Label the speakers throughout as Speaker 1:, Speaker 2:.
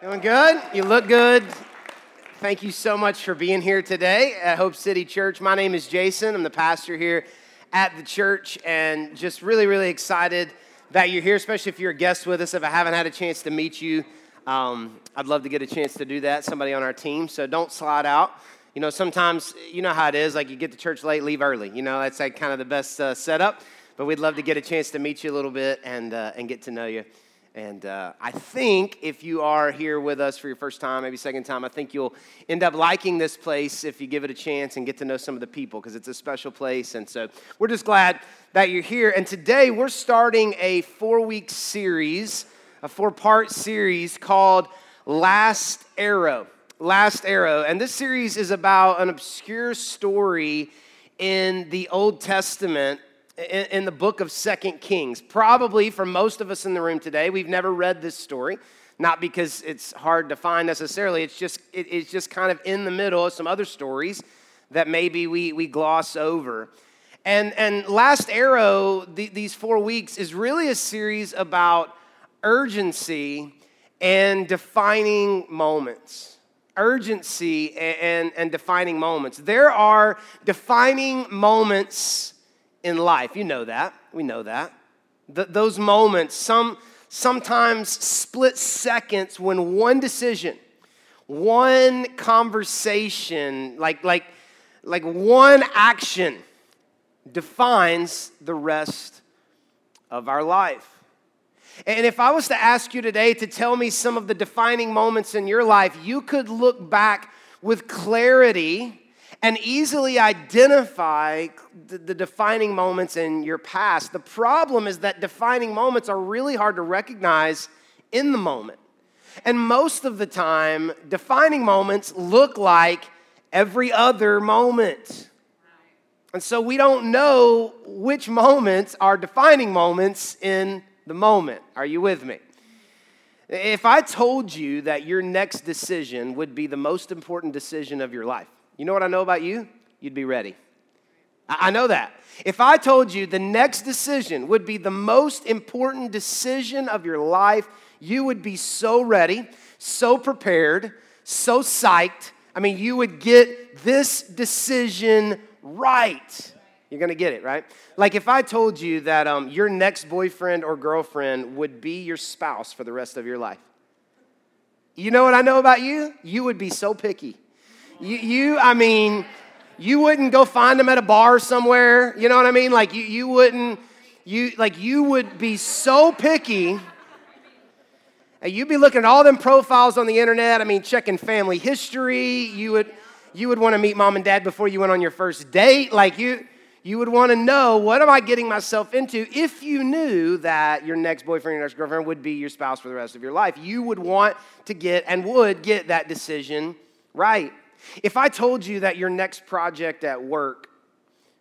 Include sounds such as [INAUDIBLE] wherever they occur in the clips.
Speaker 1: Doing good? You look good. Thank you so much for being here today at Hope City Church. My name is Jason. I'm the pastor here at the church and just really, really excited that you're here, especially if you're a guest with us. If I haven't had a chance to meet you, um, I'd love to get a chance to do that, somebody on our team. So don't slide out. You know, sometimes, you know how it is, like you get to church late, leave early. You know, that's like kind of the best uh, setup. But we'd love to get a chance to meet you a little bit and, uh, and get to know you. And uh, I think if you are here with us for your first time, maybe second time, I think you'll end up liking this place if you give it a chance and get to know some of the people because it's a special place. And so we're just glad that you're here. And today we're starting a four week series, a four part series called Last Arrow. Last Arrow. And this series is about an obscure story in the Old Testament in, the book of Second Kings. Probably for most of us in the room today, we've never read this story. Not because it's hard to find necessarily, it's just, it, it's just kind of in the middle of some other stories that maybe we, we gloss over. And, and Last Arrow, the, these four weeks, is really a series about urgency and defining moments. Urgency and, and, and defining moments. There are defining moments in life. You know that. We know that. Th- those moments, some, sometimes split seconds when one decision, one conversation, like, like, like one action defines the rest of our life. And if I was to ask you today to tell me some of the defining moments in your life, you could look back with clarity and easily identify the, defining moments in your past. The problem is that defining moments are really hard to recognize in the moment. And most of the time, defining moments look like every other moment. And so we don't know which moments are defining moments in the moment. Are you with me? If I told you that your next decision would be the most important decision of your life, you know what I know about you? You'd be ready. I know that. If I told you the next decision would be the most important decision of your life, you would be so ready, so prepared, so psyched. I mean, you would get this decision right. You're gonna get it, right? Like if I told you that um, your next boyfriend or girlfriend would be your spouse for the rest of your life. You know what I know about you? You would be so picky. You, you, I mean, you wouldn't go find them at a bar somewhere. You know what I mean? Like you, you wouldn't, you like you would be so picky. And You'd be looking at all them profiles on the internet. I mean, checking family history. You would, you would want to meet mom and dad before you went on your first date. Like you, you would want to know what am I getting myself into if you knew that your next boyfriend or next girlfriend would be your spouse for the rest of your life. You would want to get and would get that decision right. If I told you that your next project at work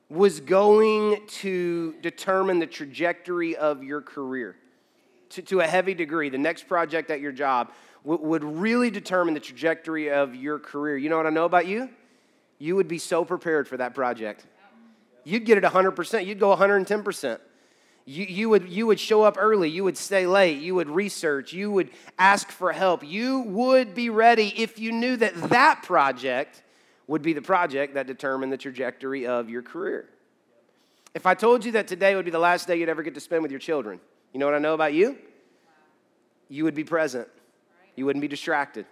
Speaker 1: was going to determine the trajectory of your career to, to a heavy degree, the next project at your job w- would really determine the trajectory of your career. You know what I know about you? You would be so prepared for that project. You'd get it 100%, you'd go 110%. You, you, would, you would show up early, you would stay late, you would research, you would ask for help. You would be ready if you knew that that project would be the project that determined the trajectory of your career. If I told you that today would be the last day you'd ever get to spend with your children, you know what I know about you? You would be present. You wouldn't be distracted.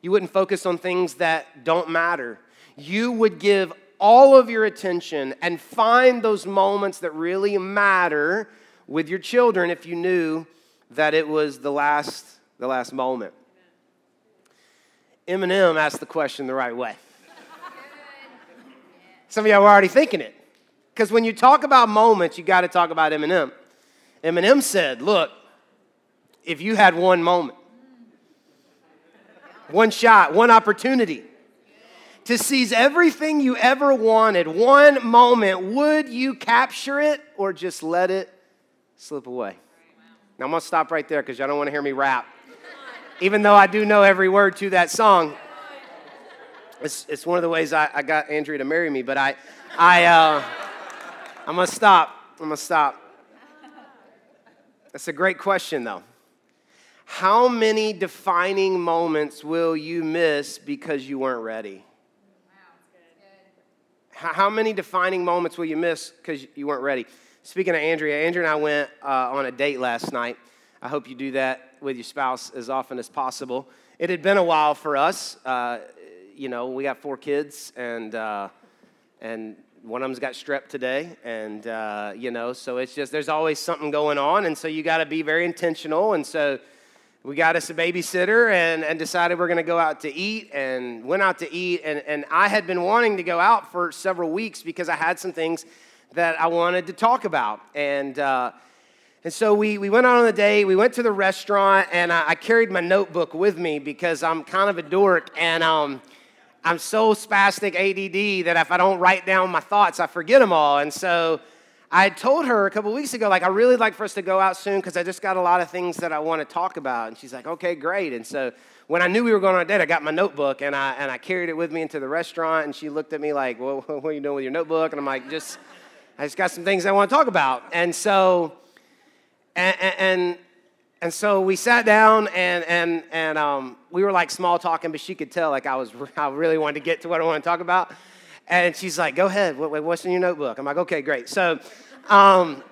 Speaker 1: You wouldn't focus on things that don't matter. You would give all of your attention and find those moments that really matter with your children if you knew that it was the last, the last moment. Eminem asked the question the right way. Some of y'all were already thinking it. Because when you talk about moments, you got to talk about Eminem. Eminem said, Look, if you had one moment, one shot, one opportunity, to seize everything you ever wanted, one moment, would you capture it or just let it slip away? Now I'm gonna stop right there because y'all don't wanna hear me rap. Even though I do know every word to that song. It's, it's one of the ways I, I got Andrea to marry me, but I, I, uh, I'm gonna stop. I'm gonna stop. That's a great question though. How many defining moments will you miss because you weren't ready? How many defining moments will you miss because you weren't ready? Speaking of Andrea, Andrea and I went uh, on a date last night. I hope you do that with your spouse as often as possible. It had been a while for us. Uh, you know, we got four kids, and uh, and one of them's got strep today, and uh, you know, so it's just there's always something going on, and so you got to be very intentional, and so we got us a babysitter and, and decided we're going to go out to eat and went out to eat and, and i had been wanting to go out for several weeks because i had some things that i wanted to talk about. And uh, and so we, we went out on the date we went to the restaurant and I, I, carried my notebook with me because i'm kind of a dork and um, i'm so spastic ADD that if i don't write down my thoughts i forget them all. And so I told her a couple weeks ago, like, I really like for us to go out soon because I just got a lot of things that I want to talk about. And she's like, okay, great. And so when I knew we were going on a date, I got my notebook and I, and I carried it with me into the restaurant. And she looked at me like, well, [LAUGHS] what are you doing with your notebook? And I'm like, just, I just got some things I want to talk about. And so, and, and, and so we sat down and, and, and um, we were like small talking, but she could tell like I was, [LAUGHS] I really wanted to get to what I want to talk about. And she's like, go ahead, what's in your notebook? I'm like, okay, great. So um,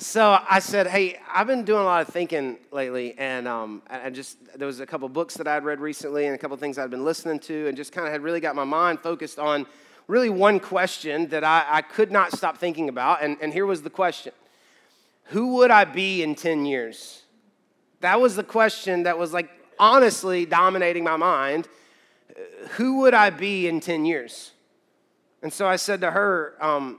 Speaker 1: so I said, hey, I've been doing a lot of thinking lately, and um, I just there was a couple books that I'd read recently, and a couple things I'd been listening to, and just kind of had really got my mind focused on really one question that I, I could not stop thinking about, and, and here was the question: Who would I be in ten years? That was the question that was like honestly dominating my mind. Who would I be in ten years? And so I said to her, um,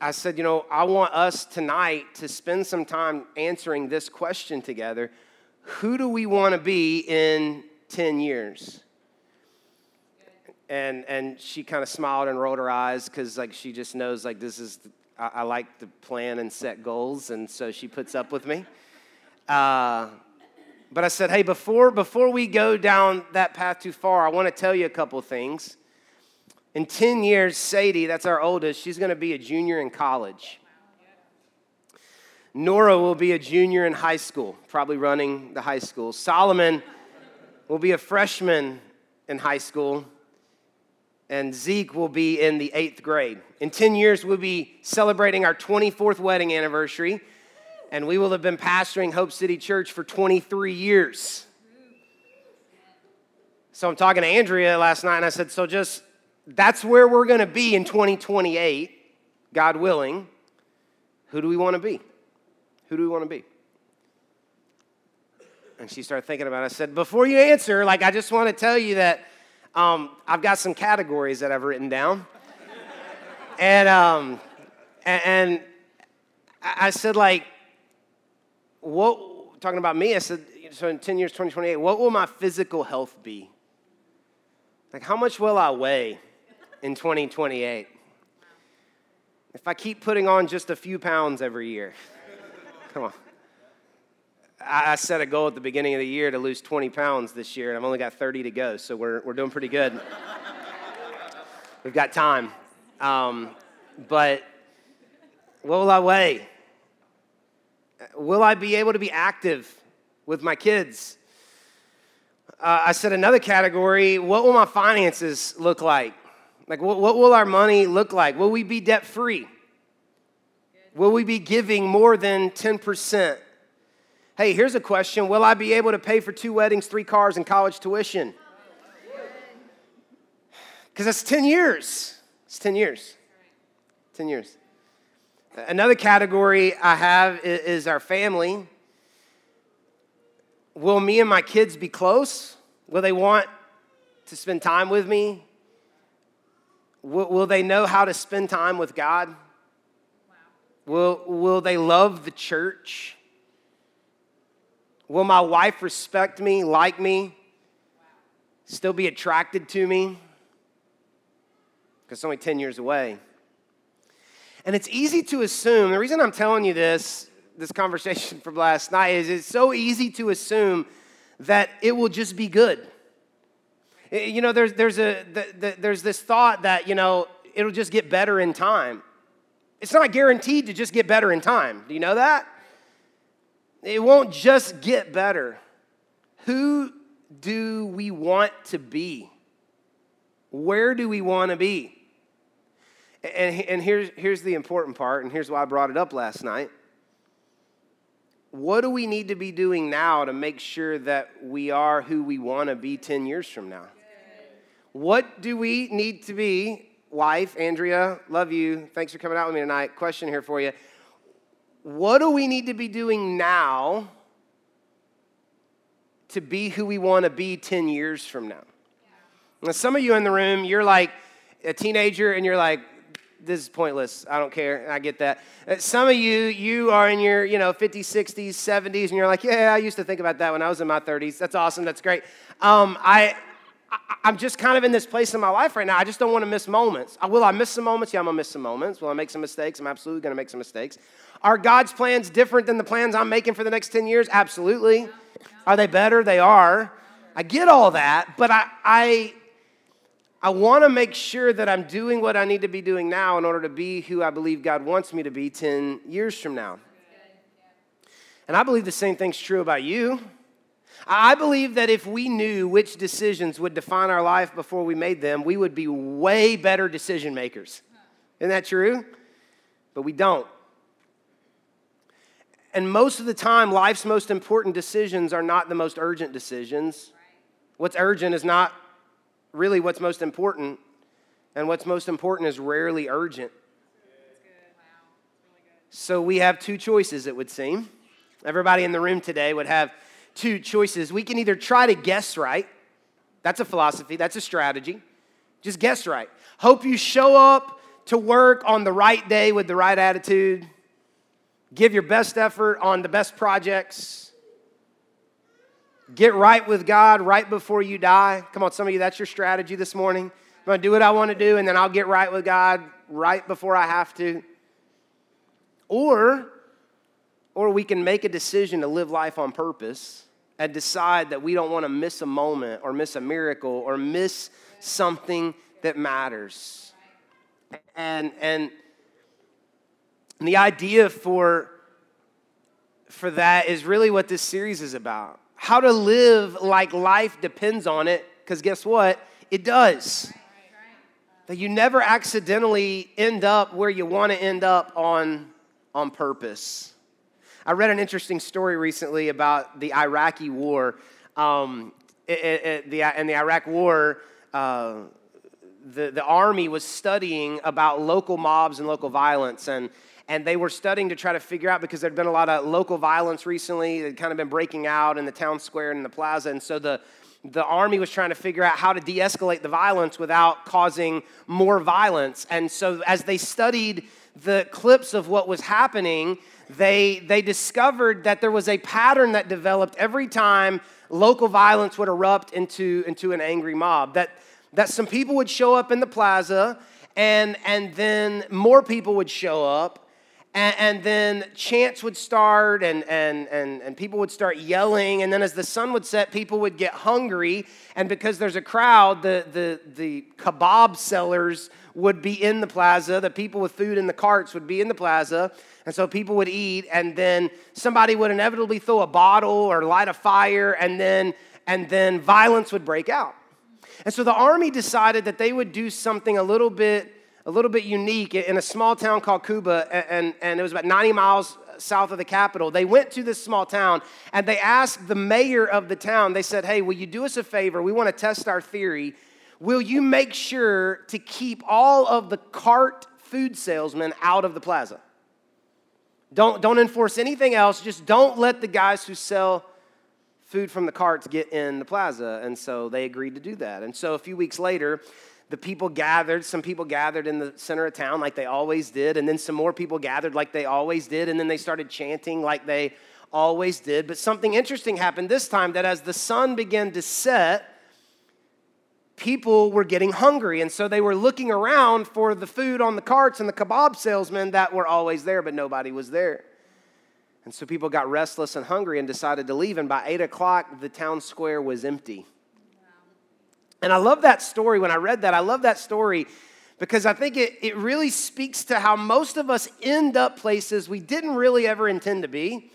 Speaker 1: I said, you know, I want us tonight to spend some time answering this question together. Who do we want to be in 10 years? And, and she kind of smiled and rolled her eyes because like she just knows like this is I, I, like to plan and set goals and so she puts up with me uh, but i said hey before before we go down that path too far i want to tell you a couple things in 10 years, Sadie, that's our oldest, she's going to be a junior in college. Nora will be a junior in high school, probably running the high school. Solomon will be a freshman in high school. And Zeke will be in the eighth grade. In 10 years, we'll be celebrating our 24th wedding anniversary. And we will have been pastoring Hope City Church for 23 years. So I'm talking to Andrea last night, and I said, So just that's where we're going to be in 2028, God willing. Who do we want to be? Who do we want to be? And she started thinking about it. I said, Before you answer, like, I just want to tell you that um, I've got some categories that I've written down. [LAUGHS] and, um, and, I said, like, what, talking about me, I said, so in 10 years, 2028, what will my physical health be? Like, how much will I weigh? In 2028. If I keep putting on just a few pounds every year, [LAUGHS] come on. I set a goal at the beginning of the year to lose 20 pounds this year, and I've only got 30 to go, so we're, we're doing pretty good. [LAUGHS] We've got time. Um, but what will I weigh? Will I be able to be active with my kids? Uh, I said another category what will my finances look like? Like, what, what will our money look like? Will we be debt free? Will we be giving more than 10%? Hey, here's a question Will I be able to pay for two weddings, three cars, and college tuition? Because that's 10 years. It's 10 years. 10 years. Another category I have is our family. Will me and my kids be close? Will they want to spend time with me? Will, will they know how to spend time with God? Wow. Will, will they love the church? Will my wife respect me, like me, wow. still be attracted to me? Because it's only 10 years away. And it's easy to assume, the reason I'm telling you this, this conversation [LAUGHS] from last night, is it's so easy to assume that it will just be good. Eh, you know, there's, there's, a, the, the, there's this thought that, you know, it'll just get better in time. It's not guaranteed to just get better in time. Do you know that? It won't just get better. Who do we want to be? Where do we want to be? And, and here's, here's the important part, and here's why I brought it up last night. What do we need to be doing now to make sure that we are who we want to be 10 years from now? What do we need to be? Wife, Andrea, love you. Thanks for coming out with me tonight. Question here for you. What do we need to be doing now to be who we want to be 10 years from now? Now, some of you in the room, you're like a teenager and you're like, this is pointless. I don't care. I get that. Uh, some of you, you are in your, you know, 50s, 60s, 70s, and you're like, yeah, I used to think about that when I was in my 30s. That's awesome. That's great. Um, I, I, am just kind of in this place in my life right now. I just don't want to miss moments. Uh, will I miss some moments? Yeah, I'm going to miss some moments. Will I make some mistakes? I'm absolutely going to make some mistakes. Are God's plans different than the plans I'm making for the next 10 years? Absolutely. Are they better? They are. I get all that, but I, I I want to make sure that I'm doing what I need to be doing now in order to be who I believe God wants me to be 10 years from now. And I believe the same thing's true about you. I believe that if we knew which decisions would define our life before we made them, we would be way better decision makers. Isn't that true? But we don't. And most of the time, life's most important decisions are not the most urgent decisions. What's urgent is not really what's most important, and what's most important is rarely urgent. So we have two choices, it would seem. Everybody in the room today would have two choices. We can either try to guess right, that's a philosophy, that's a strategy. Just guess right. Hope you show up to work on the right day with the right attitude. Give your best effort on the best projects Get right with God right before you die. Come on, some of you, that's your strategy this morning. I'm going to do what I want to do, and then I'll get right with God right before I have to. Or, or we can make a decision to live life on purpose and decide that we don't want to miss a moment or miss a miracle or miss something that matters. And, and the idea for, for that is really what this series is about how to live like life depends on it, because guess what? It does. That you never accidentally end up where you want to end up on, on purpose. I read an interesting story recently about the Iraqi war. Um, it, it, the, in the Iraq war, uh, the, the army was studying about local mobs and local violence. And and they were studying to try to figure out because there'd been a lot of local violence recently. It had kind of been breaking out in the town square and in the plaza. And so the, the army was trying to figure out how to de escalate the violence without causing more violence. And so as they studied the clips of what was happening, they, they discovered that there was a pattern that developed every time local violence would erupt into, into an angry mob. That, that some people would show up in the plaza, and, and then more people would show up, and, and, then chants would start and, and, and, and people would start yelling. And then as the sun would set, people would get hungry. And because there's a crowd, the, the, the kebab sellers would be in the plaza. The people with food in the carts would be in the plaza. And so people would eat. And then somebody would inevitably throw a bottle or light a fire. And then, and then violence would break out. And so the army decided that they would do something a little bit a little bit unique in a small town called Quba, and, and it was about 90 miles south of the capital. They went to this small town and they asked the mayor of the town, they said, Hey, will you do us a favor? We want to test our theory. Will you make sure to keep all of the cart food salesmen out of the plaza? Don't, don't enforce anything else. Just don't let the guys who sell food from the carts get in the plaza. And so they agreed to do that. And so a few weeks later, the people gathered. Some people gathered in the center of town like they always did, and then some more people gathered like they always did, and then they started chanting like they always did. But something interesting happened this time that as the sun began to set, people were getting hungry, and so they were looking around for the food on the carts and the kebab salesmen that were always there, but nobody was there. And so people got restless and hungry and decided to leave, and by 8 o'clock, the town square was empty. And I love that story. When I read that, I love that story because I think it, it really speaks to how most of us end up places we didn't really ever intend to be.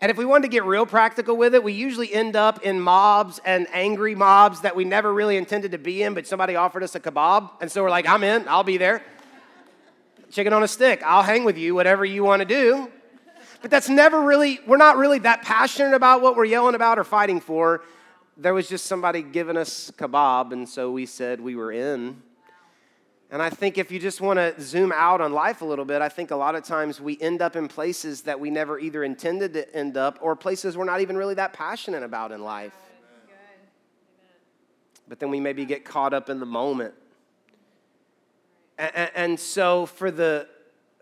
Speaker 1: And if we wanted to get real practical with it, we usually end up in mobs and angry mobs that we never really intended to be in, but somebody offered us a kebab. And so we're like, I'm in, I'll be there. Chicken on a stick, I'll hang with you, whatever you want to do. But that's never really, we're not really that passionate about what we're yelling about or fighting for. There was just somebody giving us kebab, and so we said we were in. And I think if you just want to zoom out on life a little bit, I think a lot of times we end up in places that we never either intended to end up or places we're not even really that passionate about in life. But then we maybe get caught up in the moment. And, and so for the,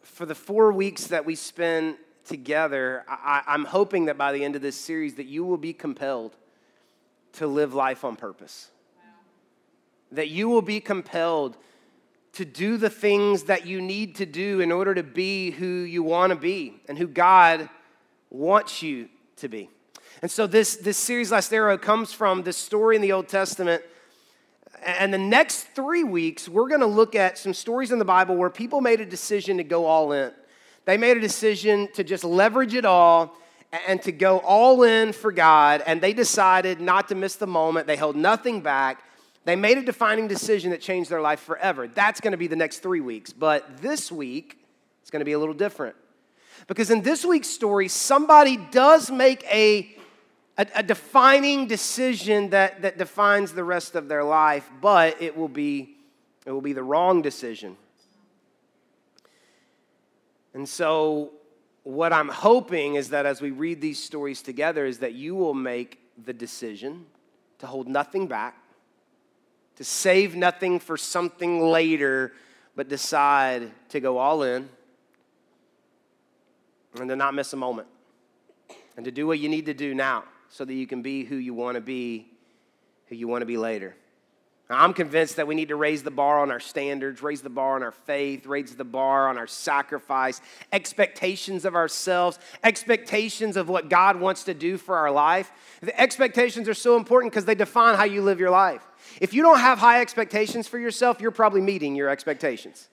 Speaker 1: for the four weeks that we spend together, I, I'm hoping that by the end of this series that you will be compelled to live life on purpose. Wow. That you will be compelled to do the things that you need to do in order to be who you want to be and who God wants you to be. And so this, this series, Last Arrow, comes from this story in the Old Testament. And the next three weeks, we're going to look at some stories in the Bible where people made a decision to go all in. They made a decision to just leverage it all and to go all in for God. And they decided not to miss the moment. They held nothing back. They made a defining decision that changed their life forever. That's going to be the next three weeks. But this week, it's going to be a little different. Because in this week's story, somebody does make a, a, a, defining decision that, that defines the rest of their life, but it will be, it will be the wrong decision. And so, what I'm hoping is that as we read these stories together, is that you will make the decision to hold nothing back to save nothing for something later, but decide to go all in and to not miss a moment and to do what you need to do now so that you can be who you want to be, who you want to be later. I'm convinced that we need to raise the bar on our standards, raise the bar on our faith, raise the bar on our sacrifice, expectations of ourselves, expectations of what God wants to do for our life. The expectations are so important because they define how you live your life. If you don't have high expectations for yourself, you're probably meeting your expectations.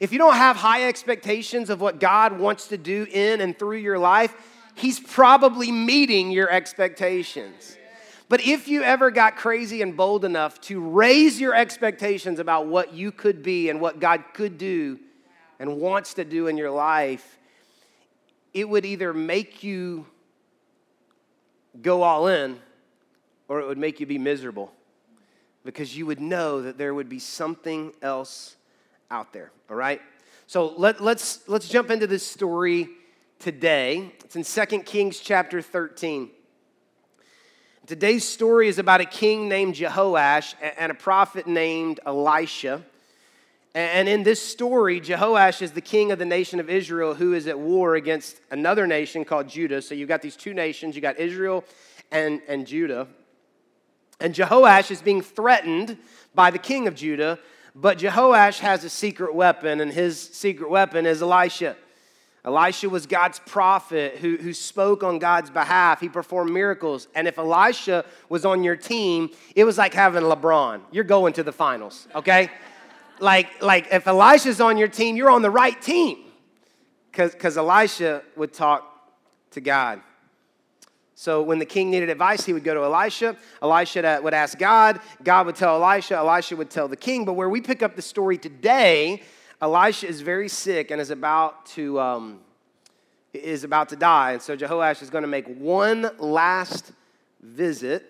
Speaker 1: If you don't have high expectations of what God wants to do in and through your life, He's probably meeting your expectations. But if you ever got crazy and bold enough to raise your expectations about what you could be and what God could do and wants to do in your life, it would either make you go all in or it would make you be miserable because you would know that there would be something else out there, all right? So let, let's, let's jump into this story today. It's in 2 Kings chapter 13. Today's story is about a king named Jehoash and a prophet named Elisha. And in this story, Jehoash is the king of the nation of Israel who is at war against another nation called Judah. So you've got these two nations, you've got Israel and, and Judah. And Jehoash is being threatened by the king of Judah, but Jehoash has a secret weapon, and his secret weapon is Elisha. Elisha was God's prophet who, who spoke on God's behalf. He performed miracles. And if Elisha was on your team, it was like having LeBron. You're going to the finals, okay? like, like if Elisha's on your team, you're on the right team. Because Elisha would talk to God. So when the king needed advice, he would go to Elisha. Elisha uh, would ask God. God would tell Elisha. Elisha would tell the king. But where we pick up the story today Elisha is very sick and is about to, um, is about to die. And so Jehoash is going to make one last visit.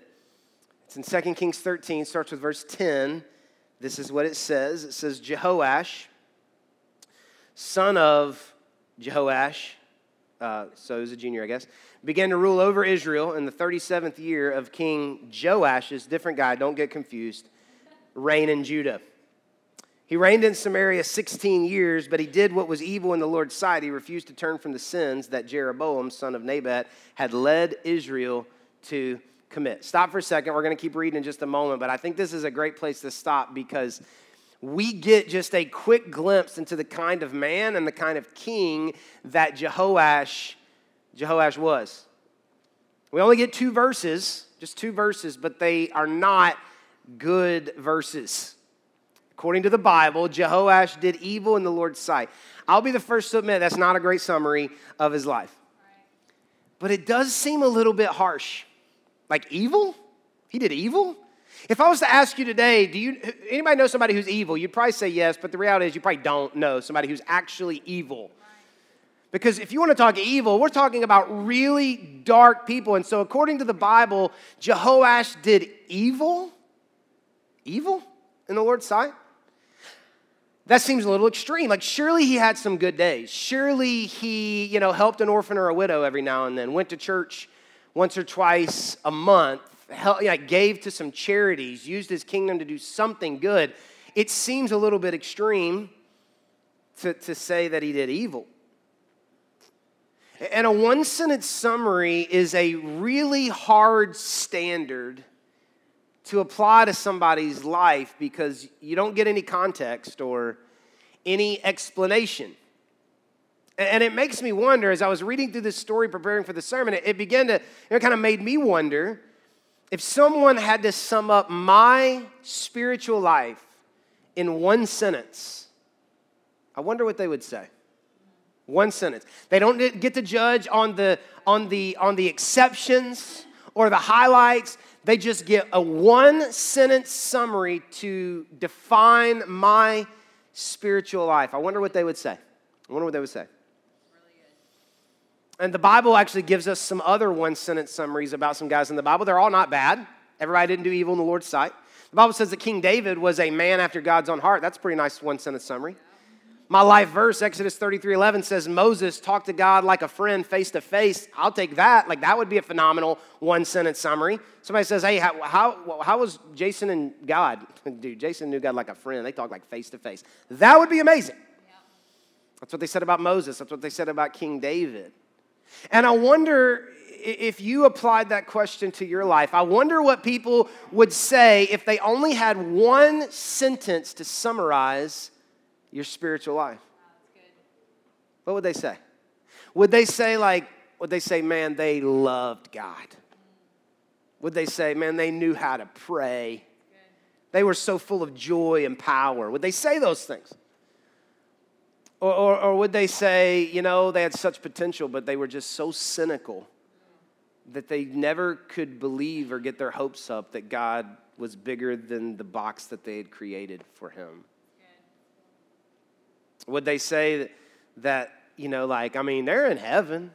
Speaker 1: It's in 2 Kings 13, starts with verse 10. This is what it says it says, Jehoash, son of Jehoash, uh, so he's a junior, I guess, began to rule over Israel in the 37th year of King Joash's, different guy, don't get confused, reign in Judah. He reigned in Samaria 16 years, but he did what was evil in the Lord's sight. He refused to turn from the sins that Jeroboam, son of Nebat, had led Israel to commit. Stop for a second. We're going to keep reading in just a moment, but I think this is a great place to stop because we get just a quick glimpse into the kind of man and the kind of king that Jehoash, Jehoash was. We only get two verses, just two verses, but they are not good verses. According to the Bible, Jehoash did evil in the Lord's sight. I'll be the first to admit that's not a great summary of his life. but it does seem a little bit harsh. Like evil? He did evil? If I was to ask you today, do you anybody know somebody who's evil? You'd probably say yes, but the reality is you probably don't know somebody who's actually evil. Because if you want to talk evil, we're talking about really dark people. And so, according to the Bible, Jehoash did evil? Evil in the Lord's sight? That seems a little extreme. Like, surely he had some good days. Surely he, you know, helped an orphan or a widow every now and then, went to church once or twice a month, helped, you know, gave to some charities, used his kingdom to do something good. It seems a little bit extreme to, to say that he did evil. And a one sentence summary is a really hard standard to apply to somebody's life because you don't get any context or any explanation. And it makes me wonder as I was reading through this story, preparing for the sermon, it began to, it kind of made me wonder if someone had to sum up my spiritual life in one sentence, I wonder what they would say. One sentence. They don't get to judge on the, on the, on the exceptions or the highlights. They just get a one sentence summary to define my spiritual life. I wonder what they would say. I wonder what they would say. And the Bible actually gives us some other one sentence summaries about some guys in the Bible. They're all not bad. Everybody didn't do evil in the Lord's sight. The Bible says that King David was a man after God's own heart. That's a pretty nice one sentence summary. My life verse, Exodus 33 11, says Moses talked to God like a friend face to face. I'll take that. Like, that would be a phenomenal one sentence summary. Somebody says, Hey, how, how, how was Jason and God? [LAUGHS] Dude, Jason knew God like a friend. They talked like face to face. That would be amazing. That's what they said about Moses. That's what they said about King David. And I wonder if you applied that question to your life, I wonder what people would say if they only had one sentence to summarize your spiritual life? What would they say? Would they say, like, would they say, man, they loved God? Would they say, man, they knew how to pray? They were so full of joy and power. Would they say those things? Or, or, or, would they say, you know, they had such potential, but they were just so cynical that they never could believe or get their hopes up that God was bigger than the box that they had created for him? Would they say that, that, you know, like, I mean, they're in heaven?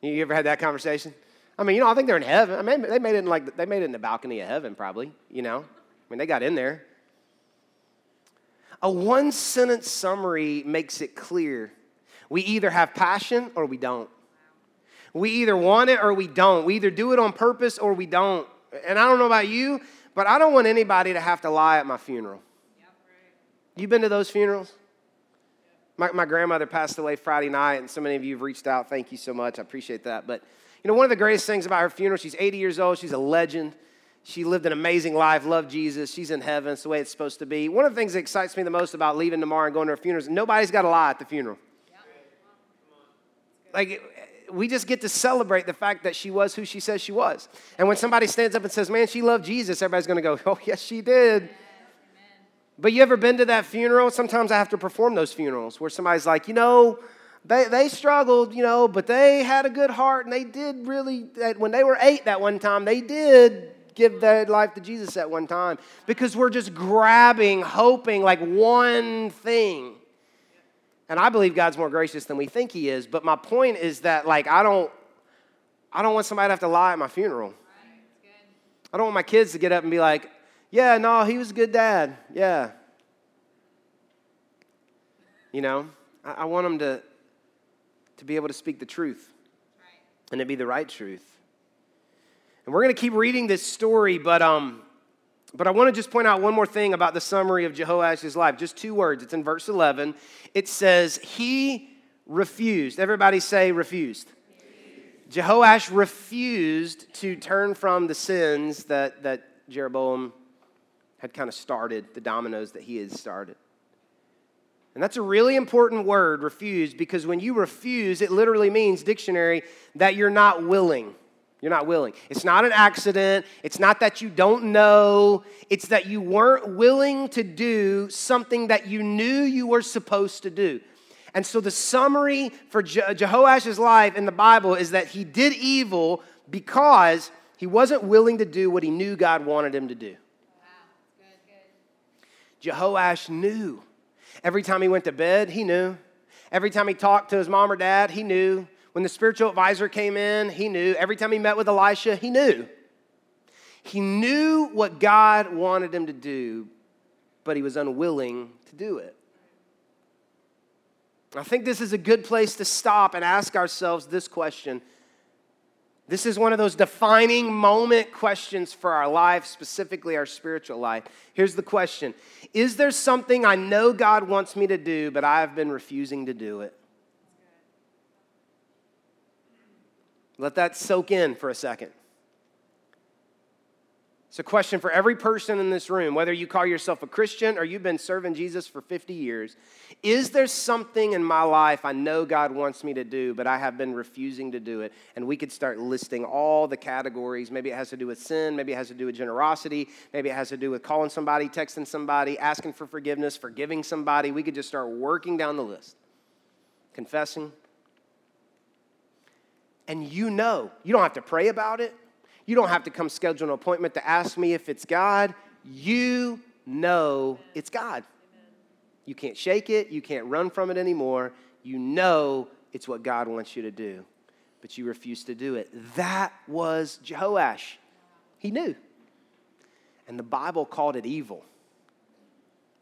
Speaker 1: You ever had that conversation? I mean, you know, I think they're in heaven. I mean, they made it in like they made it in the balcony of heaven, probably. You know, I mean, they got in there. A one sentence summary makes it clear: we either have passion or we don't. We either want it or we don't. We either do it on purpose or we don't. And I don't know about you, but I don't want anybody to have to lie at my funeral. You've been to those funerals? My, my grandmother passed away Friday night, and so many of you have reached out. Thank you so much. I appreciate that. But, you know, one of the greatest things about her funeral, she's 80 years old, she's a legend. She lived an amazing life, loved Jesus. She's in heaven. It's the way it's supposed to be. One of the things that excites me the most about leaving tomorrow and going to her funeral is nobody's got to lie at the funeral. Like, we just get to celebrate the fact that she was who she says she was. And when somebody stands up and says, Man, she loved Jesus, everybody's going to go, Oh, yes, she did. But you ever been to that funeral? Sometimes I have to perform those funerals where somebody's like, you know, they, they struggled, you know, but they had a good heart and they did really, when they were eight that one time, they did give their life to Jesus at one time because we're just grabbing, hoping like one thing. And I believe God's more gracious than we think He is. But my point is that, like, I don't, I don't want somebody to have to lie at my funeral. I don't want my kids to get up and be like, yeah, no, he was a good dad. Yeah. You know, I, I want him to, to be able to speak the truth right. and to be the right truth. And we're going to keep reading this story, but, um, but I want to just point out one more thing about the summary of Jehoash's life. Just two words. It's in verse 11. It says, He refused. Everybody say, refused. refused. Jehoash refused to turn from the sins that, that Jeroboam had kind of started, the dominoes that he had started. And that's a really important word, refuse, because when you refuse, it literally means, dictionary, that you're not willing. You're not willing. It's not an accident. It's not that you don't know. It's that you weren't willing to do something that you knew you were supposed to do. And so the summary for Je- Jehoash's life in the Bible is that he did evil because he wasn't willing to do what he knew God wanted him to do. Jehoash knew. Every time he went to bed, he knew. Every time he talked to his mom or dad, he knew. When the spiritual advisor came in, he knew. Every time he met with Elisha, he knew. He knew what God wanted him to do, but he was unwilling to do it. I think this is a good place to stop and ask ourselves this question. This is one of those defining moment questions for our life, specifically our spiritual life. Here's the question Is there something I know God wants me to do, but I have been refusing to do it? Let that soak in for a second. It's a question for every person in this room, whether you call yourself a Christian or you've been serving Jesus for 50 years. Is there something in my life I know God wants me to do, but I have been refusing to do it? And we could start listing all the categories. Maybe it has to do with sin, maybe it has to do with generosity, maybe it has to do with calling somebody, texting somebody, asking for forgiveness, forgiving somebody. We could just start working down the list. Confessing. And you know, you don't have to pray about it. You don't have to come schedule an appointment to ask me if it's God. You know it's God. You can't shake it, you can't run from it anymore. You know it's what God wants you to do, but you refuse to do it. That was Jehoash. He knew. And the Bible called it evil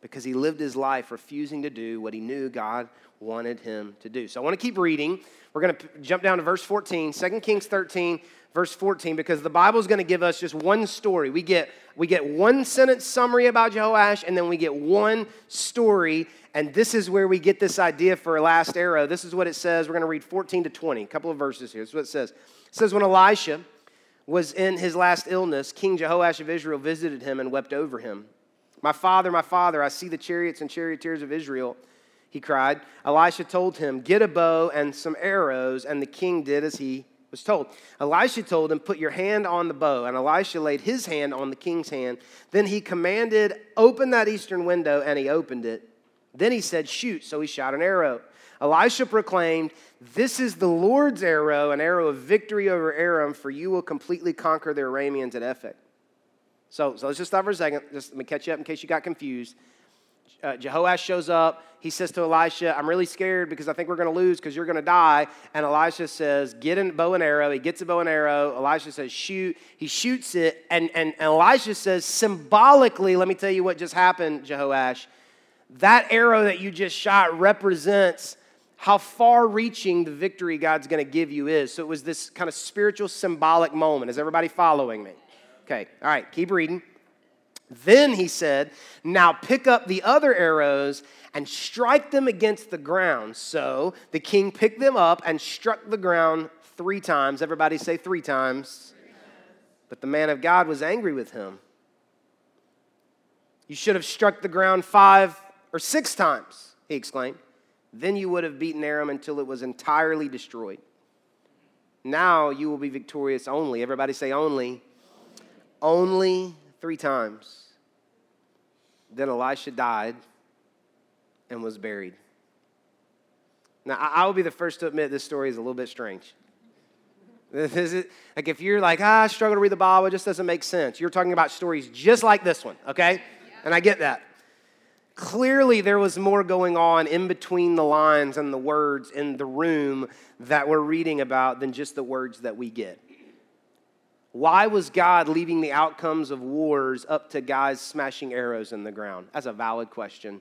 Speaker 1: because he lived his life refusing to do what he knew God wanted him to do. So I want to keep reading. We're going to jump down to verse 14, 2 Kings 13, verse 14, because the Bible is going to give us just one story. We get, we get one sentence summary about Jehoash, and then we get one story. And this is where we get this idea for a last arrow. This is what it says. We're going to read 14 to 20, a couple of verses here. This is what it says. It says, When Elisha was in his last illness, King Jehoash of Israel visited him and wept over him. My father, my father, I see the chariots and charioteers of Israel he cried. Elisha told him, Get a bow and some arrows, and the king did as he was told. Elisha told him, Put your hand on the bow. And Elisha laid his hand on the king's hand. Then he commanded, Open that eastern window, and he opened it. Then he said, Shoot. So he shot an arrow. Elisha proclaimed, This is the Lord's arrow, an arrow of victory over Aram, for you will completely conquer the Arameans at Aphek. So, so let's just stop for a second. Just let me catch you up in case you got confused uh, Jehoash shows up. He says to Elisha, I'm really scared because I think we're going to lose because you're going to die. And Elisha says, Get a bow and arrow. He gets a bow and arrow. Elisha says, Shoot. He shoots it. And, and, and Elisha says, Symbolically, let me tell you what just happened, Jehoash. That arrow that you just shot represents how far reaching the victory God's going to give you is. So it was this kind of spiritual, symbolic moment. Is everybody following me? Okay, all right, keep reading. Then he said, Now pick up the other arrows and strike them against the ground. So the king picked them up and struck the ground three times. Everybody say three times. But the man of God was angry with him. You should have struck the ground five or six times, he exclaimed. Then you would have beaten Aram until it was entirely destroyed. Now you will be victorious only. Everybody say only. Only three times. Then Elisha died and was buried. Now, I will be the first to admit this story is a little bit strange. Is like if you're like, ah, I struggle to read the Bible, it just doesn't make sense. You're talking about stories just like this one, okay? And I get that. Clearly, there was more going on in between the lines and the words in the room that we're reading about than just the words that we get. Why was God leaving the outcomes of wars up to guys smashing arrows in the ground? That's a valid question.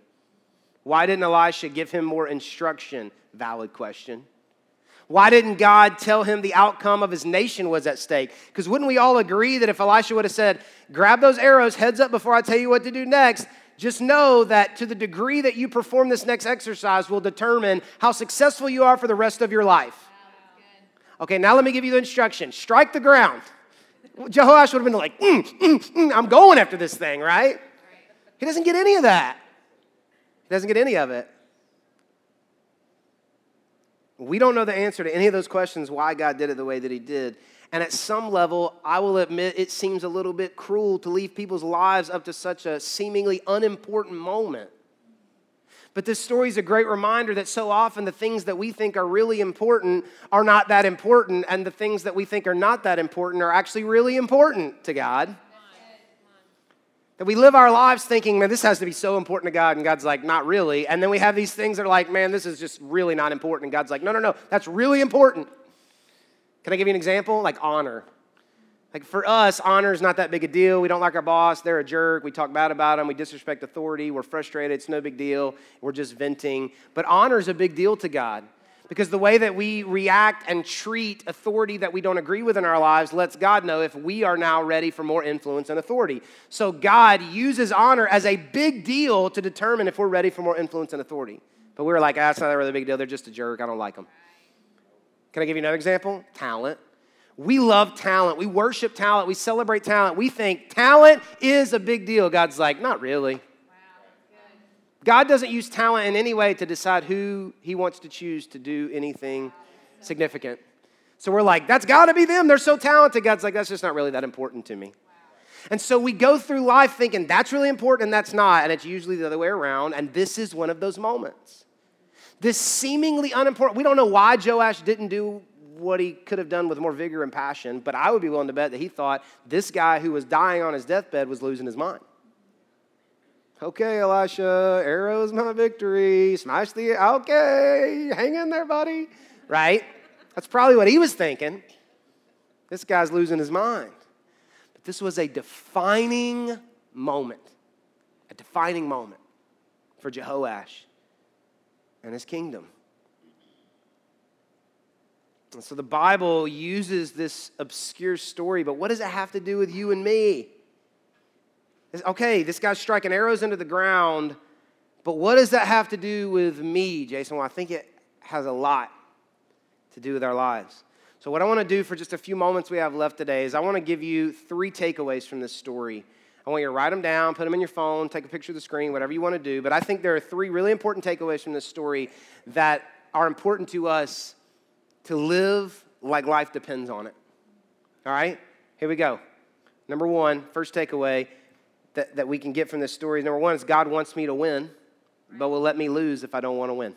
Speaker 1: Why didn't Elisha give him more instruction? Valid question. Why didn't God tell him the outcome of his nation was at stake? Because wouldn't we all agree that if Elisha would have said, Grab those arrows, heads up before I tell you what to do next, just know that to the degree that you perform this next exercise will determine how successful you are for the rest of your life. Okay, now let me give you the instruction strike the ground. Jehoash would have been like, mm, mm, mm, I'm going after this thing, right? He doesn't get any of that. He doesn't get any of it. We don't know the answer to any of those questions why God did it the way that He did. And at some level, I will admit it seems a little bit cruel to leave people's lives up to such a seemingly unimportant moment. But this story is a great reminder that so often the things that we think are really important are not that important, and the things that we think are not that important are actually really important to God. That we live our lives thinking, man, this has to be so important to God, and God's like, not really. And then we have these things that are like, man, this is just really not important, and God's like, no, no, no, that's really important. Can I give you an example? Like honor. Like for us, honor is not that big a deal. We don't like our boss, they're a jerk. We talk bad about them, we disrespect authority, we're frustrated, it's no big deal. We're just venting. But honor is a big deal to God because the way that we react and treat authority that we don't agree with in our lives lets God know if we are now ready for more influence and authority. So God uses honor as a big deal to determine if we're ready for more influence and authority. But we were like, ah, that's not really a big deal. They're just a jerk. I don't like them. Can I give you another example? Talent. We love talent. We worship talent. We celebrate talent. We think talent is a big deal. God's like, not really. God doesn't use talent in any way to decide who he wants to choose to do anything significant. So we're like, that's got to be them. They're so talented. God's like, that's just not really that important to me. And so we go through life thinking that's really important and that's not. And it's usually the other way around. And this is one of those moments. This seemingly unimportant, we don't know why Joash didn't do what he could have done with more vigor and passion, but I would be willing to bet that he thought this guy who was dying on his deathbed was losing his mind. Okay, Elisha, arrows my victory. Smash the, okay, hang in there, buddy. Right? That's probably what he was thinking. This guy's losing his mind. But this was a defining moment, a defining moment for Jehoash and his kingdom. And so the Bible uses this obscure story, but what does it have to do with you and me? Okay, this guy's striking arrows into the ground, but what does that have to do with me, Jason? Well, I think it has a lot to do with our lives. So, what I want to do for just a few moments we have left today is I want to give you three takeaways from this story. I want you to write them down, put them in your phone, take a picture of the screen, whatever you want to do. But I think there are three really important takeaways from this story that are important to us to live like life depends on it. All right? Here we go. Number one, first takeaway that, that we can get from this story number one is God wants me to win, but will let me lose if I don't want to win.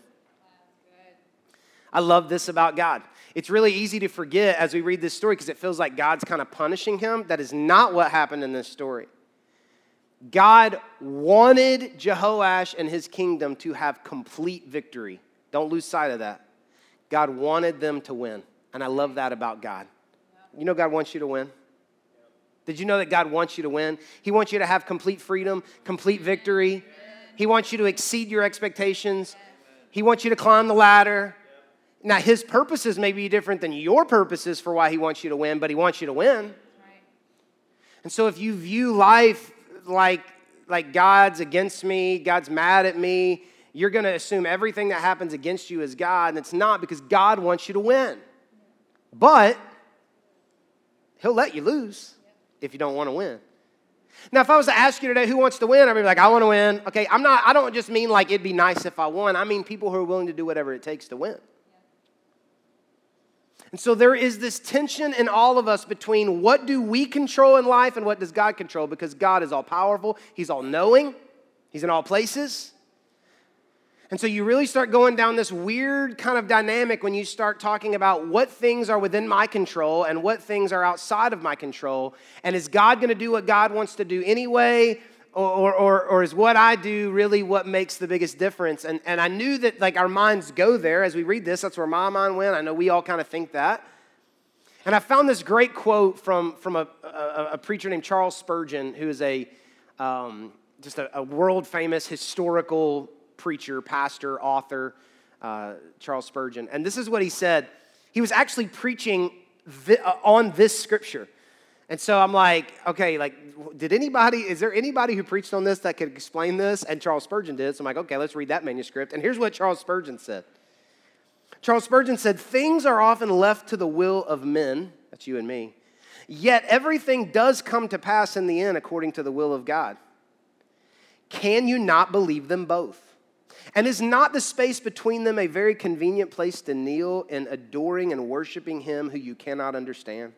Speaker 1: I love this about God. It's really easy to forget as we read this story because it feels like God's kind of punishing him. That is not what happened in this story. God wanted Jehoash and his kingdom to have complete victory. Don't lose sight of that. God wanted them to win. And I love that about God. You know, God wants you to win. Did you know that God wants you to win? He wants you to have complete freedom, complete victory. He wants you to exceed your expectations. He wants you to climb the ladder. Now, His purposes may be different than your purposes for why He wants you to win, but He wants you to win. And so, if you view life like, like God's against me, God's mad at me, you're going to assume everything that happens against you is God, and it's not because God wants you to win. But He'll let you lose if you don't want to win. Now, if I was to ask you today who wants to win, I'd be like, I want to win. Okay, I'm not, I don't just mean like it'd be nice if I won. I mean people who are willing to do whatever it takes to win. And so there is this tension in all of us between what do we control in life and what does God control because God is all powerful, He's all knowing, He's in all places. And so you really start going down this weird kind of dynamic when you start talking about what things are within my control and what things are outside of my control. And is God going to do what God wants to do anyway? Or, or, or, is what I do really what makes the biggest difference? And, and I knew that like our minds go there as we read this. That's where my mind went. I know we all kind of think that. And I found this great quote from, from a, a, a preacher named Charles Spurgeon, who is a um, just a, a world famous historical preacher, pastor, author, uh, Charles Spurgeon. And this is what he said. He was actually preaching uh, on this scripture. And so I'm like, okay, like, did anybody, is there anybody who preached on this that could explain this? And Charles Spurgeon did. So I'm like, okay, let's read that manuscript. And here's what Charles Spurgeon said Charles Spurgeon said, Things are often left to the will of men, that's you and me, yet everything does come to pass in the end according to the will of God. Can you not believe them both? And is not the space between them a very convenient place to kneel in adoring and worshiping him who you cannot understand?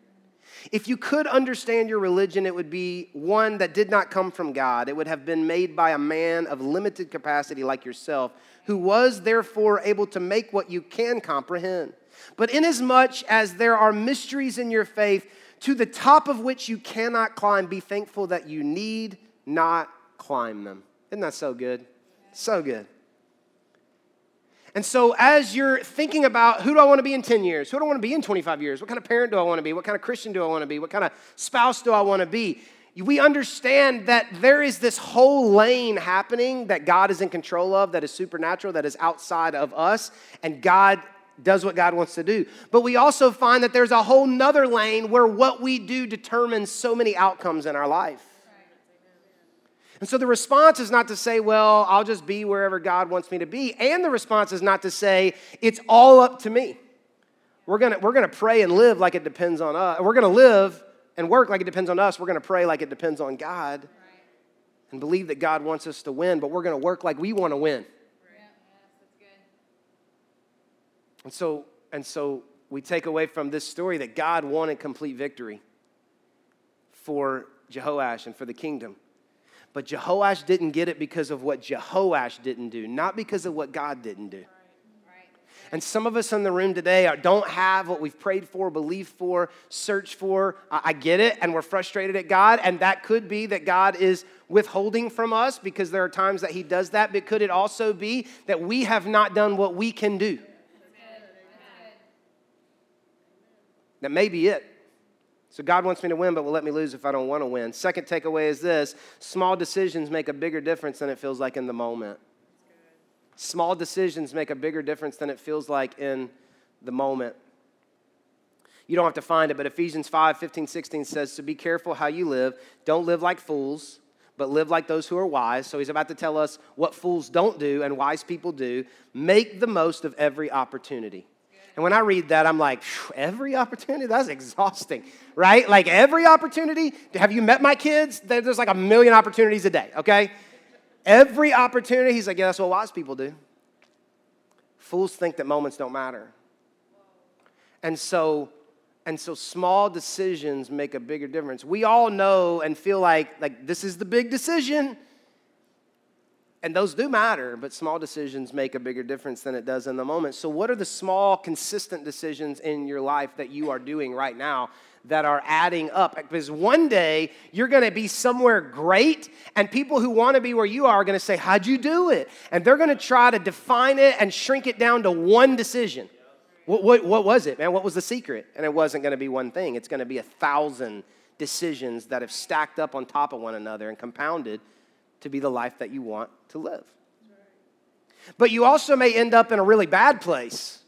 Speaker 1: If you could understand your religion, it would be one that did not come from God. It would have been made by a man of limited capacity like yourself, who was therefore able to make what you can comprehend. But inasmuch as there are mysteries in your faith, to the top of which you cannot climb, be thankful that you need not climb them. Isn't that so good? So good. And so, as you're thinking about who do I want to be in 10 years? Who do I want to be in 25 years? What kind of parent do I want to be? What kind of Christian do I want to be? What kind of spouse do I want to be? We understand that there is this whole lane happening that God is in control of, that is supernatural, that is outside of us, and God does what God wants to do. But we also find that there's a whole nother lane where what we do determines so many outcomes in our life. And so the response is not to say, well, I'll just be wherever God wants me to be. And the response is not to say, it's all up to me. We're gonna, we're gonna pray and live like it depends on us. We're gonna live and work like it depends on us. We're gonna pray like it depends on God right. and believe that God wants us to win, but we're gonna work like we wanna win. Right. and so, and so we take away from this story that God wanted complete victory for Jehoash and for the kingdom. But Jehoash didn't get it because of what Jehoash didn't do, not because of what God didn't do. And some of us in the room today don't have what we've prayed for, believed for, searched for. I get it, and we're frustrated at God. And that could be that God is withholding from us because there are times that He does that. But could it also be that we have not done what we can do? That may be it. So God wants me to win, but will let me lose if I don't want to win. Second takeaway is this small decisions make a bigger difference than it feels like in the moment. Small decisions make a bigger difference than it feels like in the moment. You don't have to find it, but Ephesians 5 15, 16 says, So be careful how you live. Don't live like fools, but live like those who are wise. So he's about to tell us what fools don't do and wise people do. Make the most of every opportunity. And when I read that, I'm like, every opportunity? That's exhausting, right? Like every opportunity. Have you met my kids? There's like a million opportunities a day, okay? Every opportunity. He's like, yeah, that's what wise people do. Fools think that moments don't matter. And so, and so small decisions make a bigger difference. We all know and feel like, like this is the big decision and those do matter, but small decisions make a bigger difference than it does in the moment. So, what are the small, consistent decisions in your life that you are doing right now that are adding up? Because one day you're going to be somewhere great, and people who want to be where you are are going to say, How'd you do it? And they're going to try to define it and shrink it down to one decision. What, what, what was it, man? What was the secret? And it wasn't going to be one thing, it's going to be a thousand decisions that have stacked up on top of one another and compounded to be the life that you want to live. But you also may end up in a really bad place.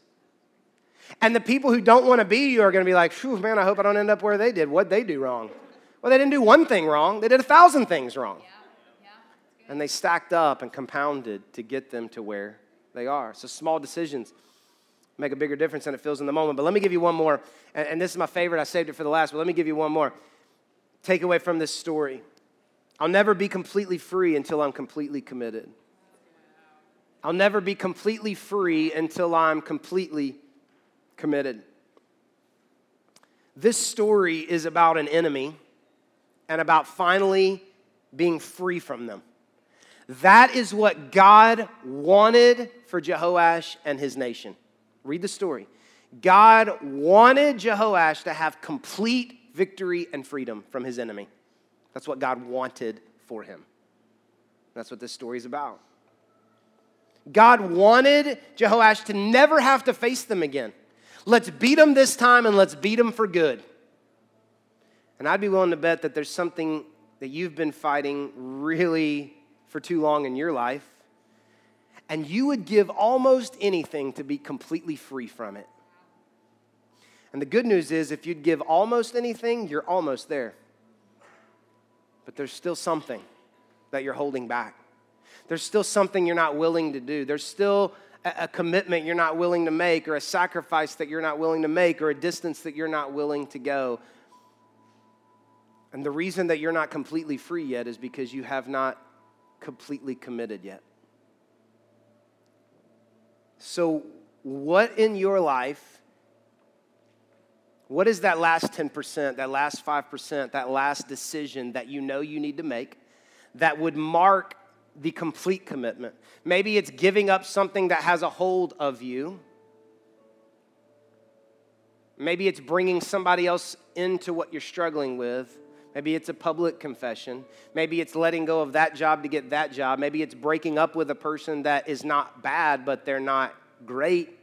Speaker 1: And the people who don't want to be you are going to be like, Phew, man, I hope I don't end up where they did. What'd they do wrong? Well, they didn't do one thing wrong, they did a thousand things wrong. And they stacked up and compounded to get them to where they are. So small decisions make a bigger difference than it feels in the moment. But let me give you one more. And, and this is my favorite. I saved it for the last, but let me give you one more. Take away from this story. I'll never be completely free until I'm completely committed. I'll never be completely free until I'm completely committed. This story is about an enemy and about finally being free from them. That is what God wanted for Jehoash and his nation. Read the story. God wanted Jehoash to have complete victory and freedom from his enemy. That's what God wanted for him. That's what this story is about. God wanted Jehoash to never have to face them again. Let's beat them this time and let's beat them for good. And I'd be willing to bet that there's something that you've been fighting really for too long in your life, and you would give almost anything to be completely free from it. And the good news is, if you'd give almost anything, you're almost there but there's still something that you're holding back. There's still something you're not willing to do. There's still a, commitment you're not willing to make, or a sacrifice that you're not willing to make, or a distance that you're not willing to go. And the reason that you're not completely free yet is because you have not completely committed yet. So, what in your life, What is that last 10%, that last 5%, that last decision that you know you need to make that would mark the complete commitment? Maybe it's giving up something that has a hold of you. Maybe it's bringing somebody else into what you're struggling with. Maybe it's a public confession. Maybe it's letting go of that job to get that job. Maybe it's breaking up with a person that is not bad, but they're not great.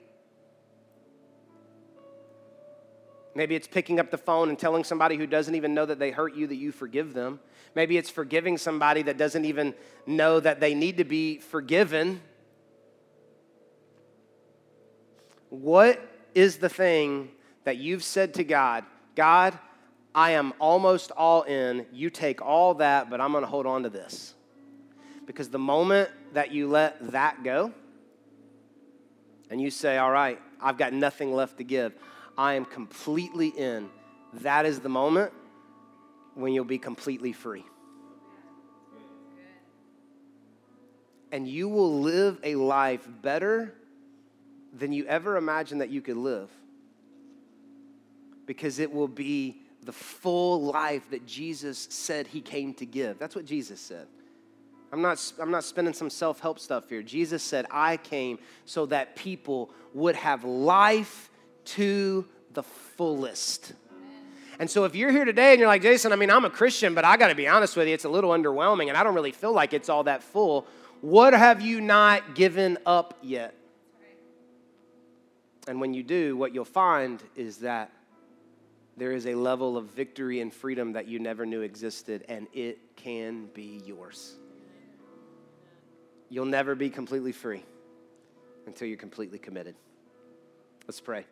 Speaker 1: Maybe it's picking up the phone and telling somebody who doesn't even know that they hurt you that you forgive them. Maybe it's forgiving somebody that doesn't even know that they need to be forgiven. What is the thing that you've said to God, God, I am almost all in. You take all that, but I'm going to hold on to this. Because the moment that you let that go and you say, All right, I've got nothing left to give, I am completely in, that is the moment when you'll be completely free. And you will live a life better than you ever imagined that you could live because it will be the full life that Jesus said he came to give. That's what Jesus said. I'm not, I'm not spending some self help stuff here. Jesus said, I came so that people would have life to the fullest. And so, if you're here today and you're like, Jason, I mean, I'm a Christian, but I got to be honest with you, it's a little underwhelming and I don't really feel like it's all that full. What have you not given up yet? And when you do, what you'll find is that there is a level of victory and freedom that you never knew existed, and it can be yours. You'll never be completely free until you're completely committed. Let's pray.